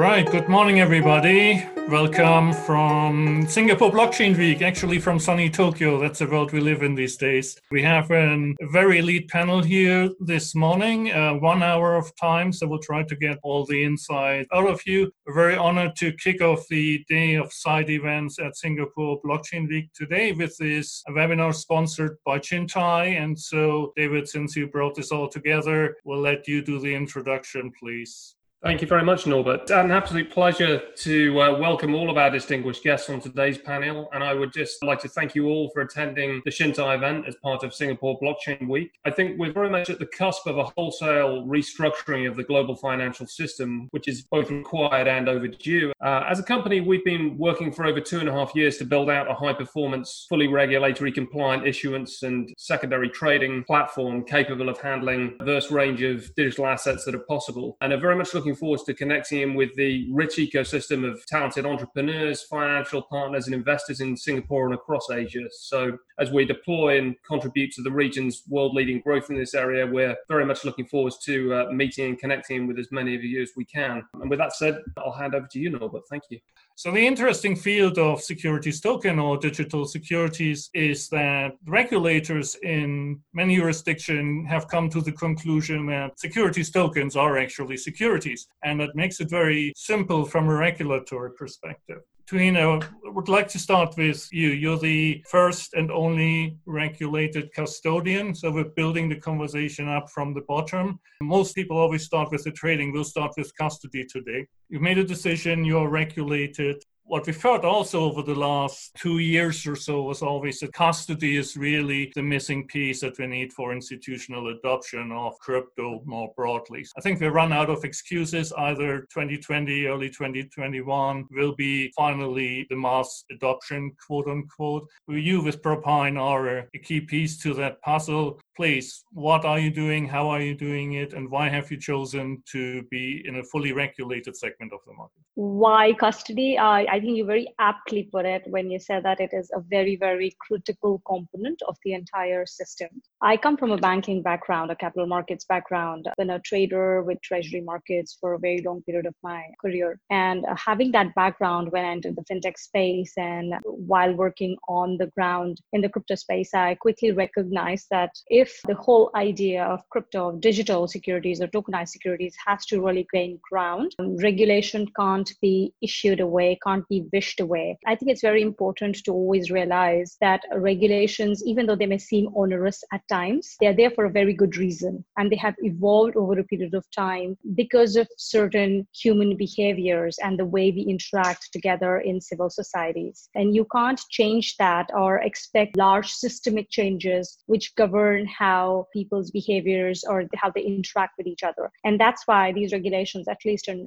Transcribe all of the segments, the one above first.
right, good morning, everybody. Welcome from Singapore Blockchain Week, actually from sunny Tokyo. That's the world we live in these days. We have a very elite panel here this morning, uh, one hour of time, so we'll try to get all the insight out of you. We're very honored to kick off the day of side events at Singapore Blockchain Week today with this webinar sponsored by Chintai. And so, David, since you brought this all together, we'll let you do the introduction, please. Thank you very much, Norbert. An absolute pleasure to uh, welcome all of our distinguished guests on today's panel. And I would just like to thank you all for attending the Chintai event as part of Singapore Blockchain Week. I think we're very much at the cusp of a wholesale restructuring of the global financial system, which is both required and overdue. Uh, as a company, we've been working for over two and a half years to build out a high performance, fully regulatory compliant issuance and secondary trading platform capable of handling a diverse range of digital assets that are possible and are very much looking looking forward to connecting him with the rich ecosystem of talented entrepreneurs, financial partners, and investors in Singapore and across Asia. So, as we deploy and contribute to the region's world leading growth in this area, we're very much looking forward to uh, meeting and connecting with as many of you as we can. And with that said, I'll hand over to you, Norbert. Thank you. So the interesting field of securities token or digital securities is that regulators in many jurisdictions have come to the conclusion that securities tokens are actually securities. And that makes it very simple from a regulatory perspective. Tuhina, I would like to start with you. You're the first and only regulated custodian. So we're building the conversation up from the bottom. Most people always start with the trading. We'll start with custody today. You've made a decision, you're regulated what we felt also over the last two years or so was always that custody is really the missing piece that we need for institutional adoption of crypto more broadly. I think we run out of excuses. Either 2020, early 2021 will be finally the mass adoption, quote unquote. You with Propine are a key piece to that puzzle please, what are you doing? How are you doing it? And why have you chosen to be in a fully regulated segment of the market? Why custody? Uh, I think you very aptly put it when you said that it is a very, very critical component of the entire system. I come from a banking background, a capital markets background, been a trader with treasury markets for a very long period of my career. And uh, having that background when I entered the fintech space and while working on the ground in the crypto space, I quickly recognized that if if the whole idea of crypto, of digital securities or tokenized securities has to really gain ground, um, regulation can't be issued away, can't be wished away. I think it's very important to always realize that regulations, even though they may seem onerous at times, they are there for a very good reason. And they have evolved over a period of time because of certain human behaviors and the way we interact together in civil societies. And you can't change that or expect large systemic changes which govern how people's behaviors or how they interact with each other. And that's why these regulations, at least in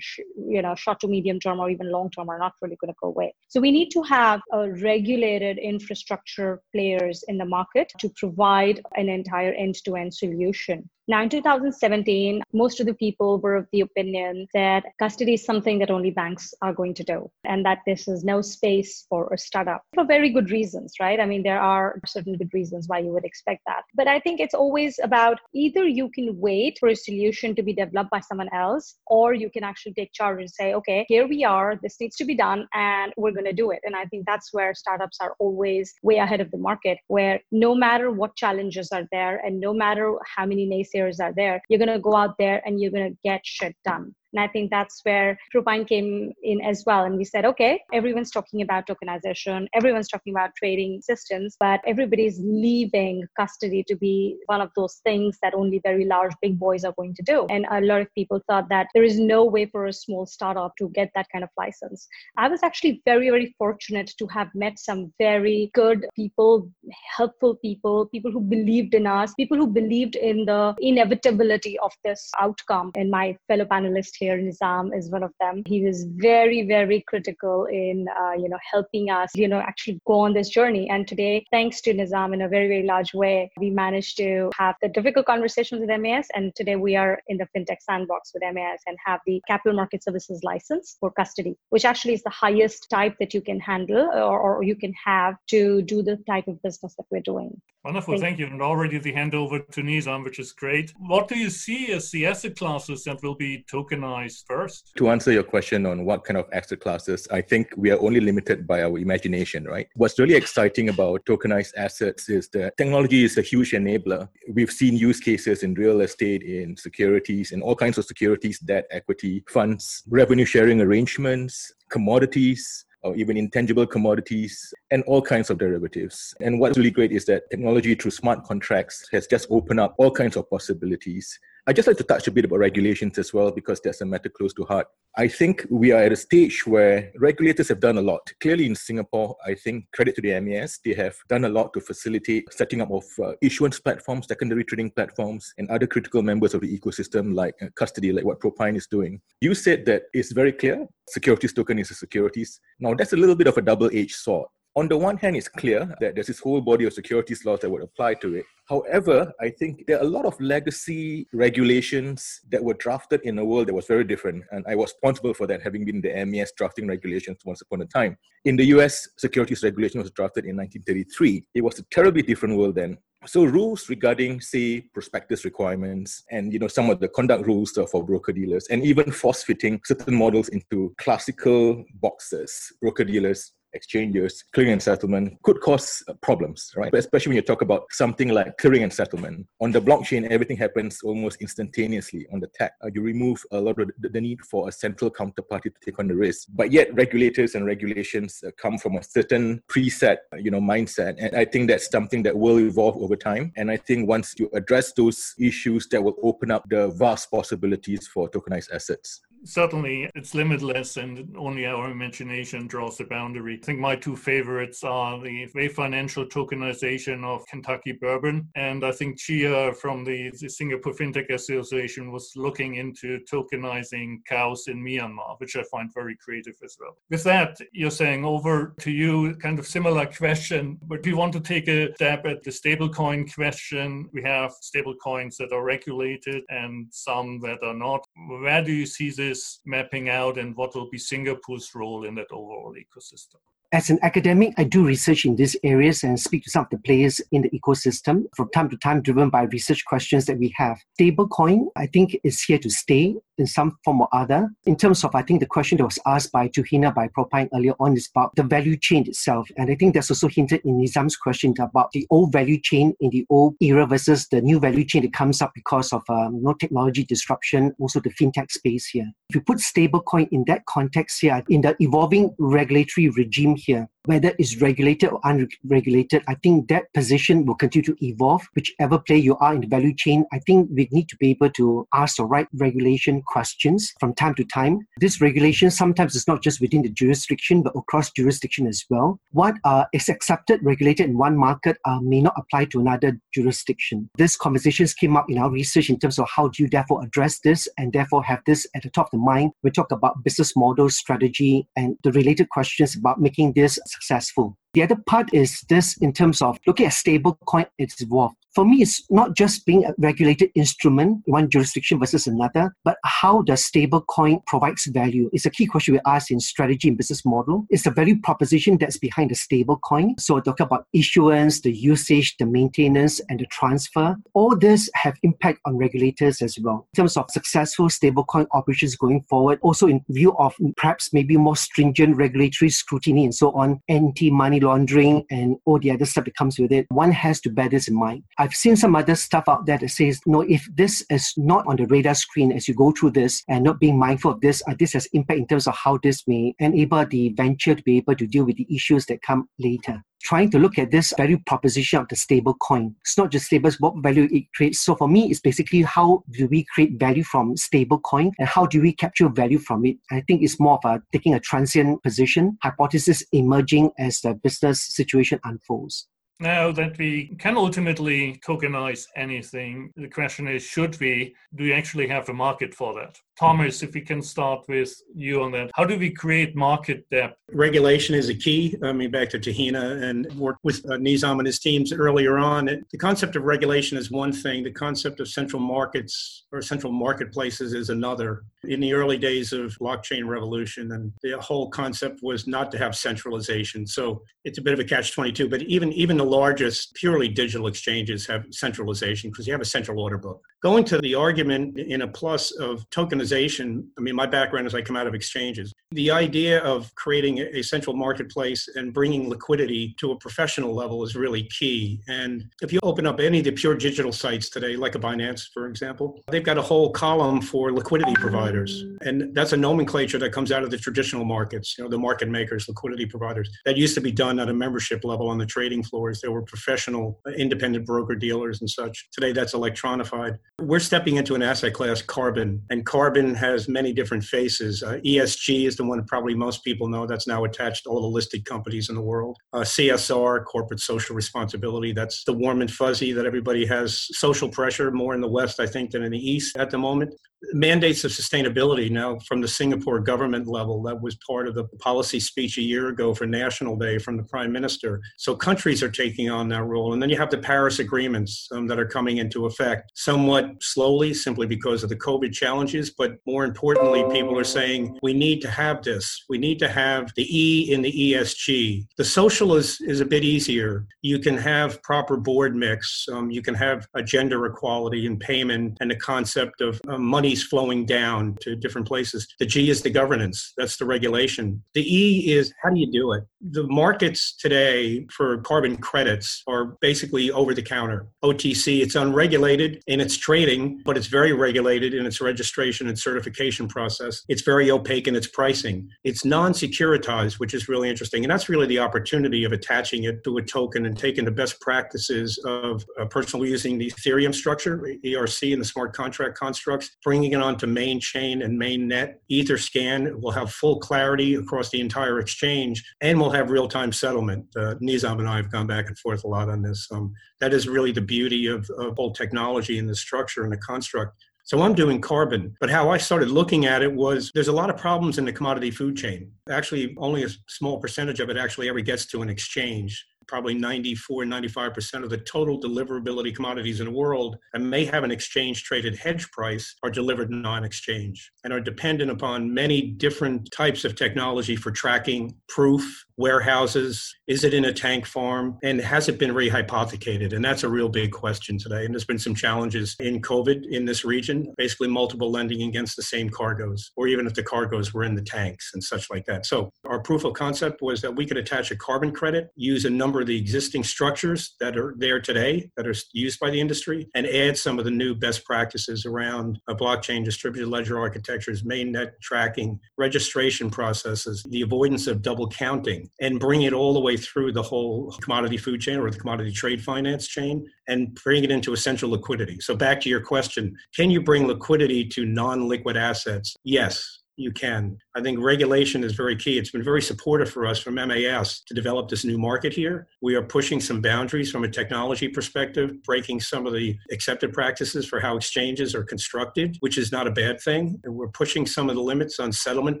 you know short to medium term or even long term, are not really going to go away. So we need to have a regulated infrastructure players in the market to provide an entire end-to-end solution. Now, in 2017, most of the people were of the opinion that custody is something that only banks are going to do and that this is no space for a startup for very good reasons, right? I mean, there are certain good reasons why you would expect that. But I think it's always about either you can wait for a solution to be developed by someone else, or you can actually take charge and say, okay, here we are, this needs to be done, and we're going to do it. And I think that's where startups are always way ahead of the market, where no matter what challenges are there and no matter how many naysayers are there, you're going to go out there and you're going to get shit done. And I think that's where Propine came in as well. And we said, okay, everyone's talking about tokenization, everyone's talking about trading systems, but everybody's leaving custody to be one of those things that only very large big boys are going to do. And a lot of people thought that there is no way for a small startup to get that kind of license. I was actually very, very fortunate to have met some very good people, helpful people, people who believed in us, people who believed in the inevitability of this outcome. And my fellow panelists here, Nizam is one of them. He was very, very critical in, uh, you know, helping us, you know, actually go on this journey. And today, thanks to Nizam in a very, very large way, we managed to have the difficult conversations with MAS. And today we are in the fintech sandbox with MAS and have the capital market services license for custody, which actually is the highest type that you can handle or, or you can have to do the type of business that we're doing. Wonderful, thank, thank you. And already the handover to Nizam, which is great. What do you see as the asset classes that will be tokenized? First? To answer your question on what kind of asset classes, I think we are only limited by our imagination, right? What's really exciting about tokenized assets is that technology is a huge enabler. We've seen use cases in real estate, in securities, in all kinds of securities, debt, equity, funds, revenue sharing arrangements, commodities, or even intangible commodities and all kinds of derivatives. And what's really great is that technology through smart contracts has just opened up all kinds of possibilities. I'd just like to touch a bit about regulations as well, because that's a matter close to heart. I think we are at a stage where regulators have done a lot. Clearly, in Singapore, I think credit to the MAS, they have done a lot to facilitate setting up of uh, issuance platforms, secondary trading platforms, and other critical members of the ecosystem like uh, custody, like what Propine is doing. You said that it's very clear securities token is a securities. Now, that's a little bit of a double edged sword on the one hand, it's clear that there's this whole body of securities laws that would apply to it. However, I think there are a lot of legacy regulations that were drafted in a world that was very different. And I was responsible for that, having been the MAS drafting regulations once upon a time. In the US, securities regulation was drafted in 1933. It was a terribly different world then. So rules regarding, say, prospectus requirements and you know some of the conduct rules for broker dealers, and even force fitting certain models into classical boxes, broker dealers exchanges, clearing and settlement could cause problems, right? But especially when you talk about something like clearing and settlement. On the blockchain, everything happens almost instantaneously on the tech. Uh, you remove a lot of the, the, need for a central counterparty to take on the risk. But yet regulators and regulations uh, come from a certain preset, uh, you know, mindset. And I think that's something that will evolve over time. And I think once you address those issues, that will open up the vast possibilities for tokenized assets certainly it's limitless and only our imagination draws the boundary. I think my two favorites are the financial tokenization of Kentucky bourbon. And I think Chia from the, the Singapore FinTech Association was looking into tokenizing cows in Myanmar, which I find very creative as well. With that, Joo-Seng over to you, kind of similar question, but we want to take a stab at the stablecoin question. We have stablecoins that are regulated and some that are not. Where do you see this? Is mapping out and what will be Singapore's role in that overall ecosystem? As an academic, I do research in these areas and speak to some of the players in the ecosystem from time to time, driven by research questions that we have. Stablecoin, I think, is here to stay in some form or other. In terms of, I think, the question that was asked by Tuhina, by Propine earlier on is about the value chain itself. And I think that's also hinted in Nizam's question about the old value chain in the old era versus the new value chain that comes up because of um, no technology disruption, also the fintech space here. If you put stablecoin in that context here, in the evolving regulatory regime here, whether it's regulated or unregulated, I think that position will continue to evolve. Whichever play you are in the value chain, I think we need to be able to ask the right regulation questions from time to time. This regulation sometimes is not just within the jurisdiction, but across jurisdiction as well. What uh, is accepted, regulated in one market uh, may not apply to another jurisdiction. These conversations came up in our research in terms of how do you therefore address this and therefore have this at the top of the mind. We talk about business model, strategy, and the related questions about making this successful. The other part is this in terms of looking at stable coin, it's evolved for me, it's not just being a regulated instrument in one jurisdiction versus another, but how does stablecoin provides value? It's a key question we ask in strategy and business model. It's the value proposition that's behind the stablecoin. So talk about issuance, the usage, the maintenance, and the transfer. All this have impact on regulators as well. In terms of successful stablecoin operations going forward, also in view of perhaps maybe more stringent regulatory scrutiny and so on, anti-money laundering and all the other stuff that comes with it, one has to bear this in mind. I've seen some other stuff out there that says, no, if this is not on the radar screen as you go through this and not being mindful of this, uh, this has impact in terms of how this may enable the venture to be able to deal with the issues that come later trying to look at this value proposition of the stable coin. It's not just stables, what value it creates. So for me, it's basically how do we create value from stable coin and how do we capture value from it? I think it's more of a taking a transient position, hypothesis emerging as the business situation unfolds. Now that we can ultimately tokenize anything, the question is should we? Do we actually have a market for that? Thomas, if we can start with you on that, how do we create market depth? Regulation is a key. I mean, back to Tuhina and work with uh, Nizam and his teams earlier on. It, the concept of regulation is one thing. The concept of central markets or central marketplaces is another. In the early days of blockchain revolution, and the whole concept was not to have centralization. So it's a bit of a catch-22. But even even the largest purely digital exchanges have centralization because you have a central order book. Going to the argument in a plus of tokenization tokenization, I mean, my background is I come out of exchanges. The idea of creating a central marketplace and bringing liquidity to a professional level is really key. And if you open up any of the pure digital sites today, like a Binance, for example, they've got a whole column for liquidity providers. And that's a nomenclature that comes out of the traditional markets, you know, the market makers, liquidity providers. That used to be done at a membership level on the trading floors. There were professional, independent broker dealers and such. Today, that's electronified. We're stepping into an asset class, carbon, and carbon has many different faces. Uh, ESG is the one probably most people know that's now attached to all the listed companies in the world. Uh, CSR, corporate social responsibility, that's the warm and fuzzy that everybody has social pressure more in the West, I think, than in the East at the moment mandates of sustainability now from the Singapore government level. That was part of the policy speech a year ago for National Day from the Prime Minister. So countries are taking on that role. And then you have the Paris agreements um, that are coming into effect somewhat slowly, simply because of the COVID challenges. But more importantly, people are saying we need to have this. We need to have the E in the ESG. The social is, is a bit easier. You can have proper board mix. Um, you can have a gender equality in payment and the concept of uh, money's flowing down to different places. The G is the governance, that's the regulation. The E is how do you do it? The markets today for carbon credits are basically over the counter. OTC, it's unregulated in its trading, but it's very regulated in its registration certification process. It's very opaque in its pricing. It's non securitized, which is really interesting. And that's really the opportunity of attaching it to a token and taking the best practices of uh, personally using the Ethereum structure, ERC, and the smart contract constructs, bringing it onto main chain and main net. Etherscan will have full clarity across the entire exchange, and we'll have real time settlement. Uh, Nizam and I have gone back and forth a lot on this. Um, that is really the beauty of, of technology and the structure and the construct. So I'm doing carbon, but how I started looking at it was there's a lot of problems in the commodity food chain. Actually, only a small percentage of it actually ever gets to an exchange probably 94, 95% of the total deliverability commodities in the world and may have an exchange traded hedge price are delivered non exchange and are dependent upon many different types of technology for tracking, proof, warehouses? Is it in a tank farm? And has it been rehypothecated? And that's a real big question today. And there's been some challenges in COVID in this region, basically multiple lending against the same cargoes, or even if the cargoes were in the tanks and such like that. So our proof of concept was that we could attach a carbon credit, use a number of the existing structures that are there today that are used by the industry, and add some of the new best practices around a blockchain distributed ledger architectures, mainnet tracking, registration processes, the avoidance of double counting, and bring it all the way through the whole commodity food chain or the commodity trade finance chain and bring it into essential liquidity. So, back to your question can you bring liquidity to non liquid assets? Yes you can. I think regulation is very key. It's been very supportive for us from MAS to develop this new market here. We are pushing some boundaries from a technology perspective, breaking some of the accepted practices for how exchanges are constructed, which is not a bad thing. And we're pushing some of the limits on settlement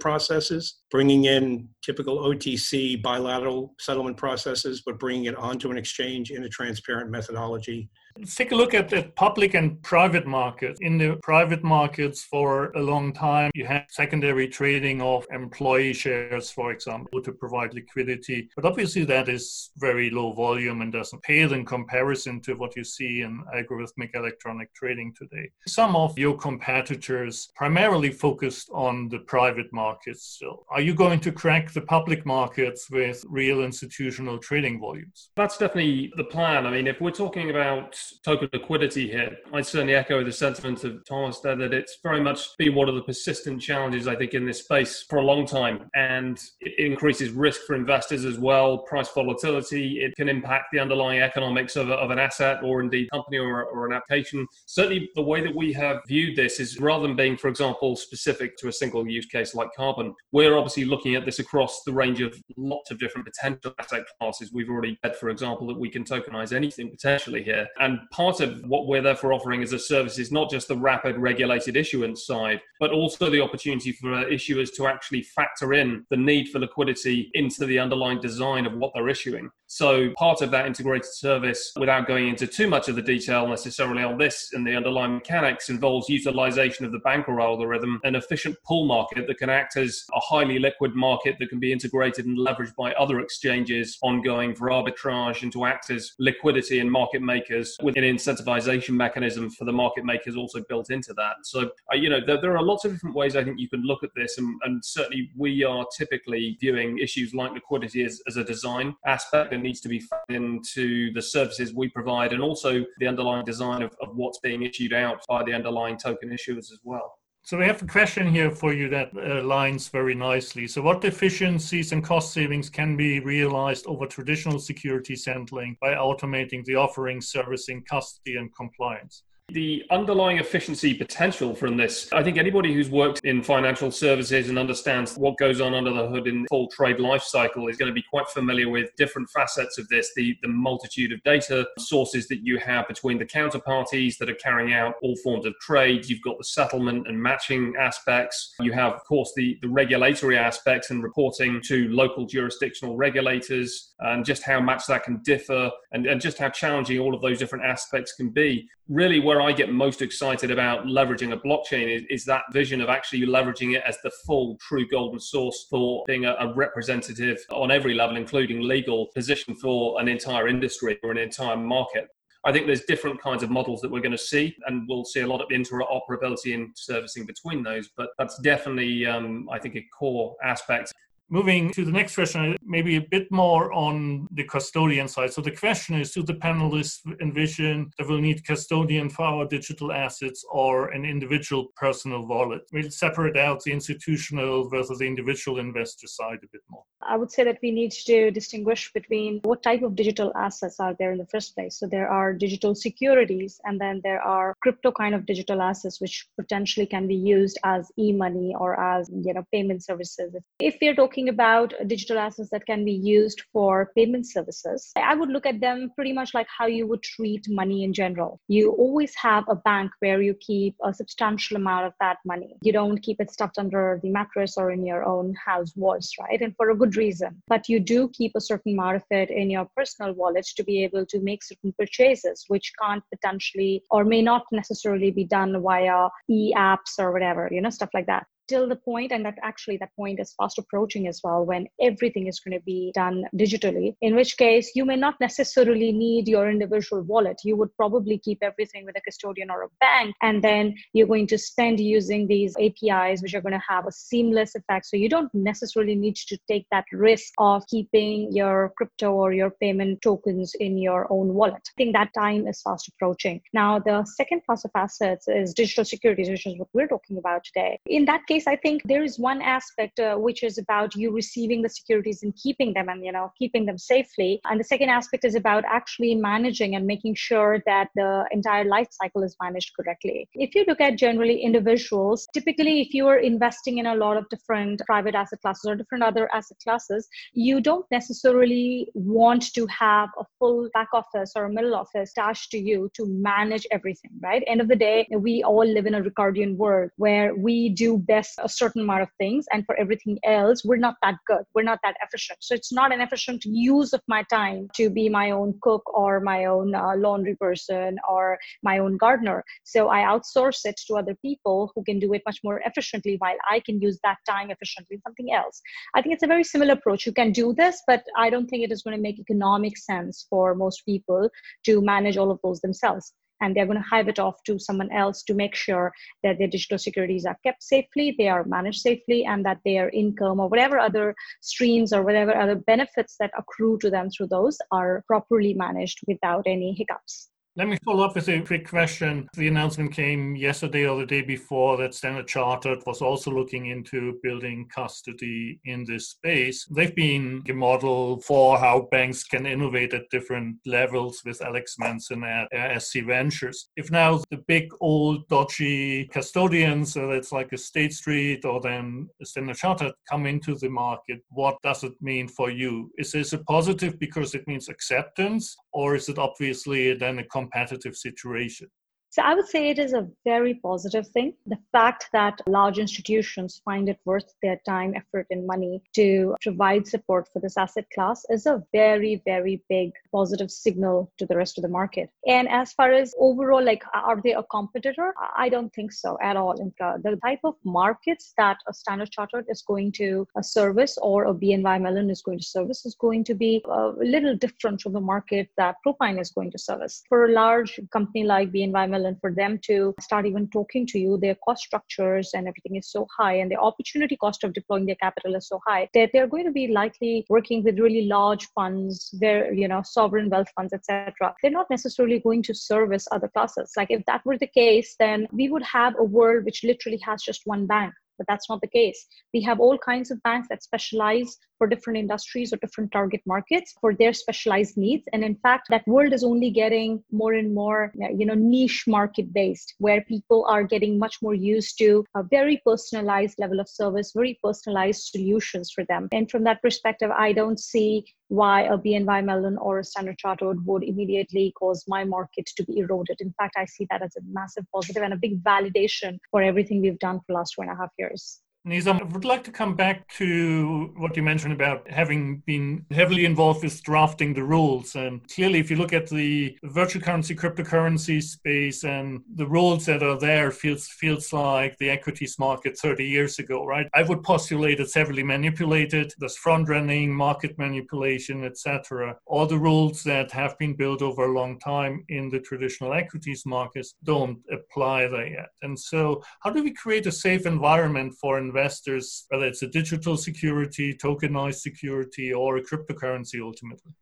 processes, bringing in typical OTC bilateral settlement processes, but bringing it onto an exchange in a transparent methodology take a look at the public and private market. In the private markets, for a long time, you had secondary trading of employee shares, for example, to provide liquidity. But obviously, that is very low volume and doesn't pale in comparison to what you see in algorithmic electronic trading today. Some of your competitors primarily focused on the private markets still. Are you going to crack the public markets with real institutional trading volumes? That's definitely the plan. I mean, if we're talking about token liquidity here. I certainly echo the sentiment of Thomas there that it's very much been one of the persistent challenges, I think, in this space for a long time. And it increases risk for investors as well, price volatility. It can impact the underlying economics of, of an asset or indeed company or, or an application. Certainly, the way that we have viewed this is rather than being, for example, specific to a single use case like carbon, we're obviously looking at this across the range of lots of different potential asset classes. We've already said, for example, that we can tokenize anything potentially here. And and part of what we're therefore offering as a service is not just the rapid regulated issuance side, but also the opportunity for issuers to actually factor in the need for liquidity into the underlying design of what they're issuing. So part of that integrated service, without going into too much of the detail necessarily on this and the underlying mechanics, involves utilization of the Bancor algorithm, an efficient pull market that can act as a highly liquid market that can be integrated and leveraged by other exchanges ongoing for arbitrage and to act as liquidity and market makers with an incentivization mechanism for the market makers also built into that. So, uh, you know, there, there, are lots of different ways I think you can look at this. And, and certainly we are typically viewing issues like liquidity as, as a design aspect needs to be fed into the services we provide and also the underlying design of, of what's being issued out by the underlying token issuers as well. So we have a question here for you that aligns very nicely. So what efficiencies and cost savings can be realized over traditional securities handling by automating the offering, servicing, custody, and compliance? The underlying efficiency potential from this. I think anybody who's worked in financial services and understands what goes on under the hood in the full trade life cycle is going to be quite familiar with different facets of this, the, the multitude of data sources that you have between the counterparties that are carrying out all forms of trade. You've got the settlement and matching aspects. You have, of course, the, the regulatory aspects and reporting to local jurisdictional regulators and just how much that can differ and, and just how challenging all of those different aspects can be. Really, where I get most excited about leveraging a blockchain is, is, that vision of actually leveraging it as the full true golden source for being a, a, representative on every level, including legal position for an entire industry or an entire market. I think there's different kinds of models that we're going to see, and we'll see a lot of interoperability in servicing between those. But that's definitely, um, I think, a core aspect. Moving to the next question, maybe a bit more on the custodian side. So the question is, do the panelists envision that we'll need custodian for our digital assets or an individual personal wallet? We'll separate out the institutional versus the individual investor side a bit more. I would say that we need to distinguish between what type of digital assets are there in the first place. So there are digital securities, and then there are crypto kind of digital assets, which potentially can be used as e-money or as you know payment services. If we're talking about digital assets that can be used for payment services, I would look at them pretty much like how you would treat money in general. You always have a bank where you keep a substantial amount of that money. You don't keep it stuffed under the mattress or in your own house walls, right? And for a good reason. But you do keep a certain amount of it in your personal wallet to be able to make certain purchases, which can't potentially or may not necessarily be done via e apps or whatever, you know, stuff like that till the point and that actually that point is fast approaching as well when everything is going to be done digitally in which case you may not necessarily need your individual wallet. You would probably keep everything with a custodian or a bank and then you're going to spend using these apis which are going to have a seamless effect. So you don't necessarily need to take that risk of keeping your crypto or your payment tokens in your own wallet. I think that time is fast approaching. Now the second class of assets is digital securities which is what we're talking about today. In that case I think there is one aspect uh, which is about you receiving the securities and keeping them and you know keeping them safely, and the second aspect is about actually managing and making sure that the entire life cycle is managed correctly. If you look at generally individuals, typically if you are investing in a lot of different private asset classes or different other asset classes, you don't necessarily want to have a full back office or a middle office attached to you to manage everything, right? End of the day, we all live in a Ricardian world where we do best a certain amount of things and for everything else we're not that good. We're not that efficient. So it's not an efficient use of my time to be my own cook or my own uh, laundry person or my own gardener. So i outsource it to other people who can do it much more efficiently while i can use that time efficiently in something else. I think it's a very similar approach. You can do this but i don't think it is going to make economic sense for most people to manage all of those themselves and they're going to hive it off to someone else to make sure that their digital securities are kept safely, they are managed safely, and that their income or whatever other streams or whatever other benefits that accrue to them through those are properly managed without any hiccups. Let me follow up with a quick question. The announcement came yesterday or the day before that Standard Chartered was also looking into building custody in this space. They've been a model for how banks can innovate at different levels with Alex Manson at SC Ventures. If now the big old dodgy custodians, so that's like a State Street or then Standard Chartered, come into the market, what does it mean for you? Is this a positive because it means acceptance, or is it obviously then a competitive situation? So I would say it is a very positive thing. The fact that large institutions find it worth their time, effort, and money to provide support for this asset class is a very, very big positive signal to the rest of the market. And as far as overall, like, are they a competitor? I don't think so at all. The type of markets that a Standard Chartered is going to uh, service or a BNY Mellon is going to service is going to be a little different from the market that Propine is going to service. For a large company like BNY Mellon, and for them to start even talking to you their cost structures and everything is so high and the opportunity cost of deploying their capital is so high that they're going to be likely working with really large funds their you know sovereign wealth funds etc they're not necessarily going to service other classes like if that were the case then we would have a world which literally has just one bank but that's not the case. We have all kinds of banks that specialize for different industries or different target markets for their specialized needs. And in fact, that world is only getting more and more, uh, you know, niche market based, where people are getting much more used to a very personalized level of service, very personalized solutions for them. And from that perspective, I don't see why a BNY Mellon or a Standard Chartered would immediately cause my market to be eroded. In fact, I see that as a massive positive and a big validation for everything we've done for the last two and a half years. Nizam, I would like to come back to what you mentioned about having been heavily involved with drafting the rules. And clearly, if you look at the virtual currency, cryptocurrency space and the rules that are there, feels feels like the equities market 30 years ago, right? I would postulate it's heavily manipulated. There's front running, market manipulation, etc. All the rules that have been built over a long time in the traditional equities markets don't apply there yet. And so, how do we create a safe environment for investors, whether it's a digital security, tokenized security, or a cryptocurrency ultimately.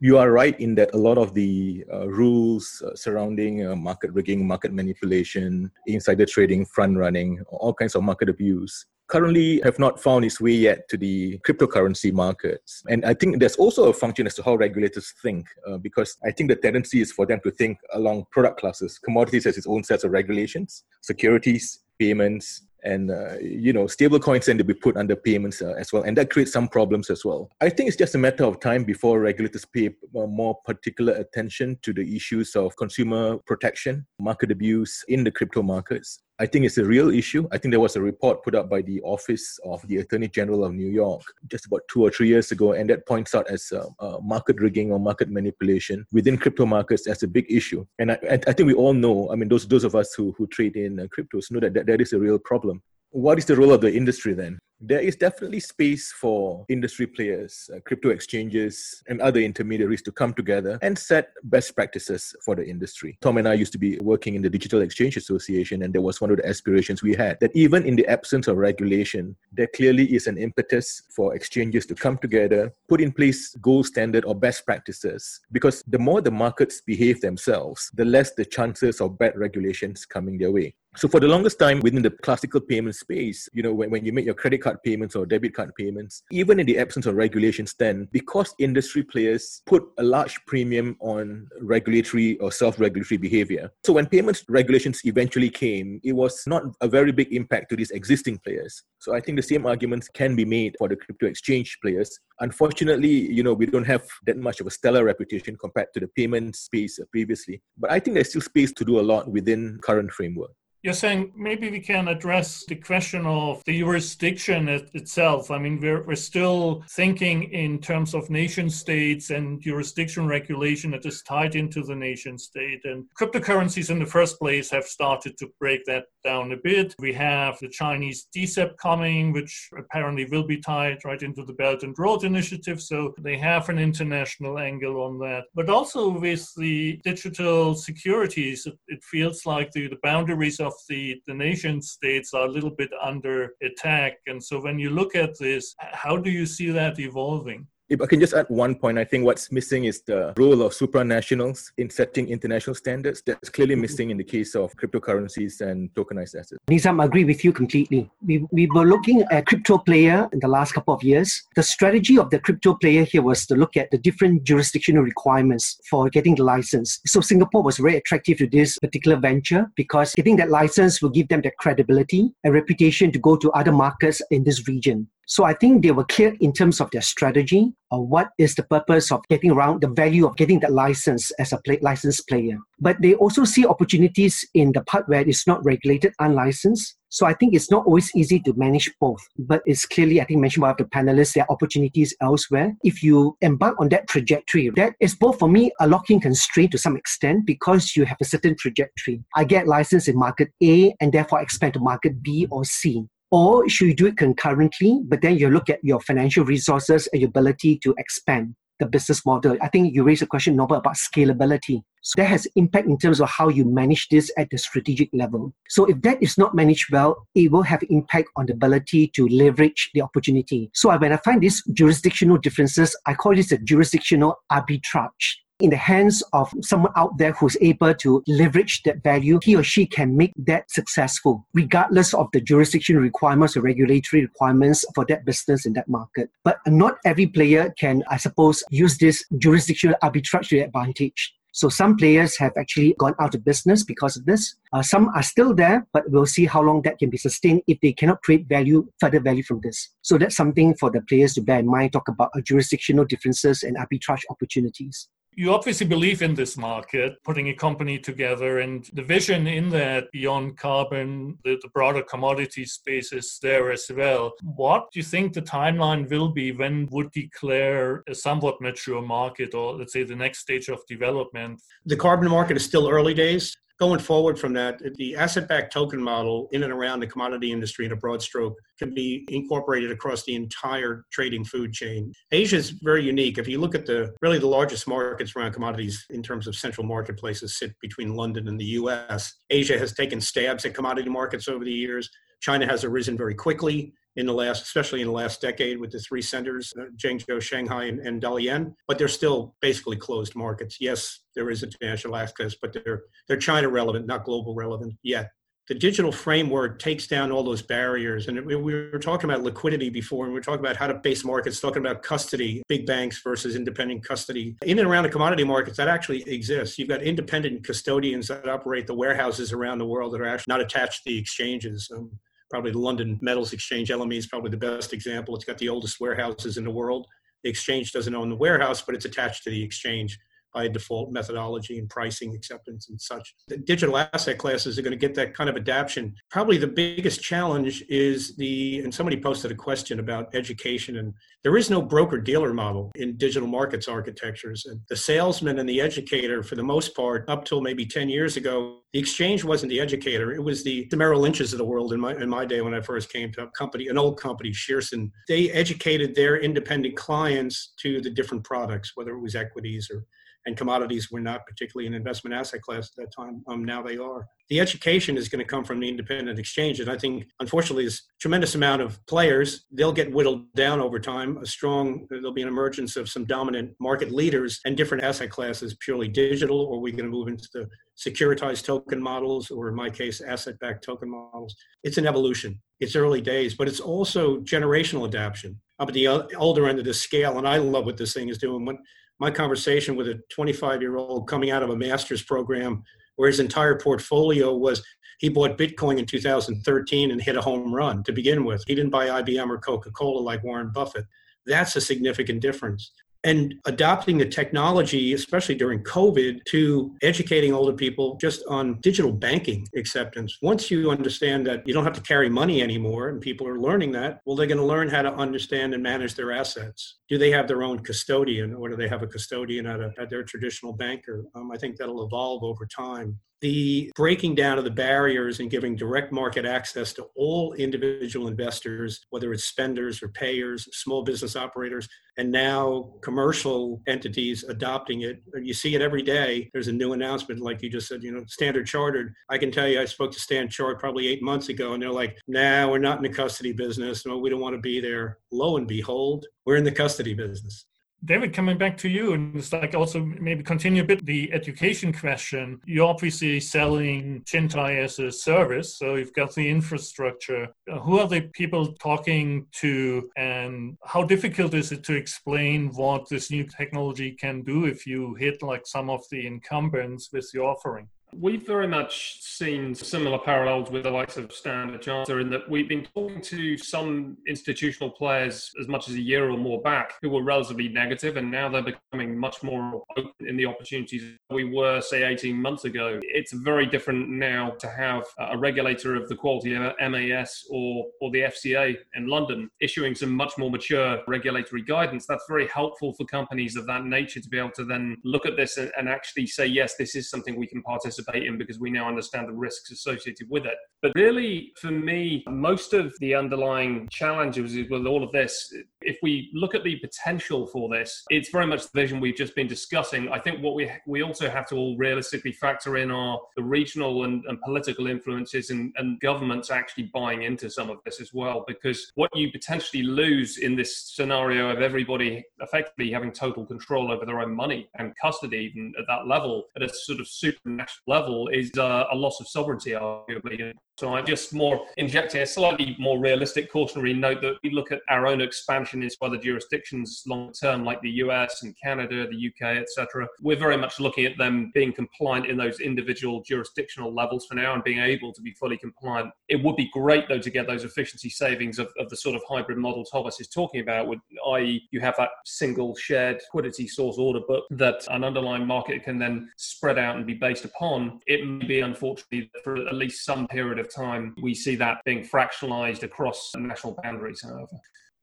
You are right in that a lot of the uh, rules uh, surrounding uh, market rigging, market manipulation, insider trading, front running, all kinds of market abuse currently have not found its way yet to the cryptocurrency markets. And I think there's also a function as to how regulators think, uh, because I think the tendency is for them to think along product classes. Commodities has its own sets of regulations, securities, payments, and uh, you know stable coins tend to be put under payments uh, as well and that creates some problems as well. I think it's just a matter of time before regulators pay uh, more particular attention to the issues of consumer protection market abuse in the crypto markets I think it's a real issue. I think there was a report put up by the Office of the Attorney General of New York just about two or three years ago, and that points out as uh, uh, market rigging or market manipulation within crypto markets as a big issue. And I, I think we all know, I mean, those, those of us who, who trade in uh, cryptos know that, that that is a real problem what is the role of the industry then? There is definitely space for industry players, uh, crypto exchanges, and other intermediaries to come together and set best practices for the industry. Tom and I used to be working in the Digital Exchange Association, and there was one of the aspirations we had that even in the absence of regulation, there clearly is an impetus for exchanges to come together, put in place gold standard or best practices. Because the more the markets behave themselves, the less the chances of bad regulations coming their way. So for the longest time within the classical payment space, you know, when, when you make your credit card payments or debit card payments, even in the absence of regulations then, because industry players put a large premium on regulatory or self-regulatory behavior. So when payments regulations eventually came, it was not a very big impact to these existing players. So I think the same arguments can be made for the crypto exchange players. Unfortunately, you know, we don't have that much of a stellar reputation compared to the payment space previously. But I think there's still space to do a lot within current framework. Joo-Seng maybe we can address the question of the jurisdiction itself. I mean, we're, we're still thinking in terms of nation states and jurisdiction regulation that is tied into the nation state. And cryptocurrencies in the first place have started to break that down a bit. We have the Chinese DCEP coming, which apparently will be tied right into the Belt and Road Initiative. So they have an international angle on that. But also with the digital securities, it, it feels like the, the boundaries of the, the nation states are a little bit under attack. And so when you look at this, how do you see that evolving? If I can just add one point, I think what's missing is the role of supranationals in setting international standards. That's clearly mm-hmm. missing in the case of cryptocurrencies and tokenized assets. Nizam, I agree with you completely. We, we were looking at crypto player in the last couple of years. The strategy of the crypto player here was to look at the different jurisdictional requirements for getting the license. So Singapore was very attractive to this particular venture because getting that license will give them the credibility and reputation to go to other markets in this region. So I think they were clear in terms of their strategy or what is the purpose of getting around the value of getting that license as a play, licensed player. But they also see opportunities in the part where it's not regulated, unlicensed. So I think it's not always easy to manage both. But it's clearly, I think, mentioned by the panelists, there are opportunities elsewhere. If you embark on that trajectory, that is both for me a locking constraint to some extent because you have a certain trajectory. I get licensed in market A and therefore expand to market B or C. Or should you do it concurrently, but then you look at your financial resources and your ability to expand the business model? I think you raised a question, Norbert, about scalability. So that has impact in terms of how you manage this at the strategic level. So if that is not managed well, it will have impact on the ability to leverage the opportunity. So when I find these jurisdictional differences, I call this a jurisdictional arbitrage in the hands of someone out there who's able to leverage that value, he or she can make that successful, regardless of the jurisdiction requirements or regulatory requirements for that business in that market. But not every player can, I suppose, use this jurisdictional arbitrage to their advantage. So some players have actually gone out of business because of this. Uh, some are still there, but we'll see how long that can be sustained if they cannot create value, further value from this. So that's something for the players to bear in mind. Talk about uh, jurisdictional differences and arbitrage opportunities you obviously believe in this market, putting a company together, and the vision in that beyond carbon, the, the, broader commodity space is there as well. What do you think the timeline will be when would declare a somewhat mature market, or let's say the next stage of development? The carbon market is still early days going forward from that, the asset-backed token model in and around the commodity industry in a broad stroke can be incorporated across the entire trading food chain. Asia is very unique. If you look at the really the largest markets around commodities in terms of central marketplaces sit between London and the US. Asia has taken stabs at commodity markets over the years. China has arisen very quickly in the last, especially in the last decade with the three centers, uh, Zhengzhou, Shanghai, and, and Dalian, but they're still basically closed markets. Yes, there is international access, but they're, they're China relevant, not global relevant yet. The digital framework takes down all those barriers. And we were talking about liquidity before, and we are talking about how to base markets, talking about custody, big banks versus independent custody. In and around the commodity markets, that actually exists. You've got independent custodians that operate the warehouses around the world that are actually not attached to the exchanges. Um, probably the London Metals Exchange, LME is probably the best example. It's got the oldest warehouses in the world. The exchange doesn't own the warehouse, but it's attached to the exchange by default methodology and pricing acceptance and such. The digital asset classes are going to get that kind of adaptation. Probably the biggest challenge is the, and somebody posted a question about education, and there is no broker dealer model in digital markets architectures. And the salesman and the educator, for the most part, up till maybe 10 years ago, the exchange wasn't the educator. It was the, the Merrill Lynch's of the world in my, in my day when I first came to a company, an old company, Shearson. They educated their independent clients to the different products, whether it was equities or and commodities were not particularly an investment asset class at that time. Um, now they are. The education is going to come from the independent exchange, and I think, unfortunately, there's a tremendous amount of players. They'll get whittled down over time. A strong, there'll be an emergence of some dominant market leaders and different asset classes, purely digital, or we're going to move into the securitized token models, or in my case, asset-backed token models. It's an evolution. It's early days, but it's also generational adaptation up at the older end of the scale. And I love what this thing is doing. When my conversation with a 25 year old coming out of a master's program where his entire portfolio was he bought Bitcoin in 2013 and hit a home run to begin with. He didn't buy IBM or Coca Cola like Warren Buffett. That's a significant difference and adopting the technology, especially during COVID, to educating older people just on digital banking acceptance. Once you understand that you don't have to carry money anymore and people are learning that, well, they're going to learn how to understand and manage their assets. Do they have their own custodian or do they have a custodian at, a, at their traditional banker? Um, I think that'll evolve over time the breaking down of the barriers and giving direct market access to all individual investors, whether it's spenders or payers, small business operators, and now commercial entities adopting it. You see it every day. There's a new announcement, like you just said, you know, Standard Chartered. I can tell you, I spoke to Stan Chart probably eight months ago, and they're like, nah, we're not in the custody business. No, we don't want to be there. Lo and behold, we're in the custody business. David, coming back to you, and it's like also maybe continue a bit the education question. You're obviously selling Chintai as a service, so you've got the infrastructure. Uh, who are the people talking to, and how difficult is it to explain what this new technology can do if you hit like some of the incumbents with your offering? We've very much seen similar parallels with the likes of Standard Charter in that we've been talking to some institutional players as much as a year or more back who were relatively negative, and now they're becoming much more open in the opportunities we were, say, 18 months ago. It's very different now to have a regulator of the quality of MAS or, or the FCA in London issuing some much more mature regulatory guidance. That's very helpful for companies of that nature to be able to then look at this and, and actually say, yes, this is something we can participate in because we now understand the risks associated with it. But really, for me, most of the underlying challenges with all of this, if we look at the potential for this, it's very much the vision we've just been discussing. I think what we we also have to all realistically factor in are the regional and, and political influences and, and governments actually buying into some of this as well. Because what you potentially lose in this scenario of everybody effectively having total control over their own money and custody, even at that level, at a sort of supranational level, is uh, a loss of sovereignty, arguably. So I'm just more injecting a slightly more realistic cautionary note that we look at our own expansion into other jurisdictions long term, like the US and Canada, the UK, etc. We're very much looking at them being compliant in those individual jurisdictional levels for now and being able to be fully compliant. It would be great though to get those efficiency savings of, of the sort of hybrid model Thomas is talking about, with i.e., you have that single shared liquidity source order book that an underlying market can then spread out and be based upon. It may be unfortunately for at least some period of time, we see that being fractionalized across national boundaries, however.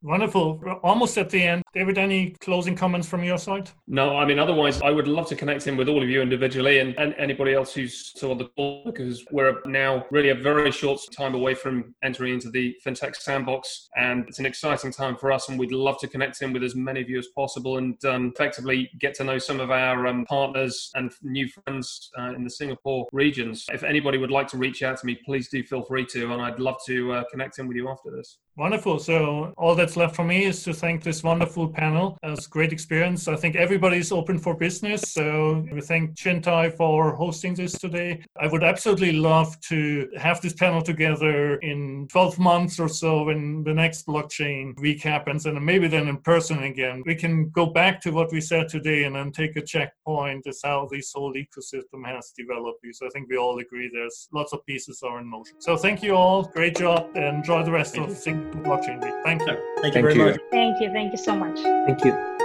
Wonderful. We're almost at the end. David, any closing comments from your side? No, I mean, otherwise, I would love to connect in with all of you individually and, and anybody else who's still on the call because we're now really a very short time away from entering into the FinTech sandbox. And it's an exciting time for us. And we'd love to connect in with as many of you as possible and um, effectively get to know some of our um, partners and new friends uh, in the Singapore regions. If anybody would like to reach out to me, please do feel free to. And I'd love to uh, connect in with you after this. Wonderful. So all that's left for me is to thank this wonderful panel. It was a great experience. I think everybody's open for business. So we thank Chintai for hosting this today. I would absolutely love to have this panel together in 12 months or so when the next blockchain week happens and maybe then in person again. We can go back to what we said today and then take a checkpoint as how this whole ecosystem has developed. Because I think we all agree there's lots of pieces are in motion. So thank you all. Great job. Enjoy the rest of the blockchain week. Thank you. Thank you very you. much. Thank you. Thank you so much. Thank you.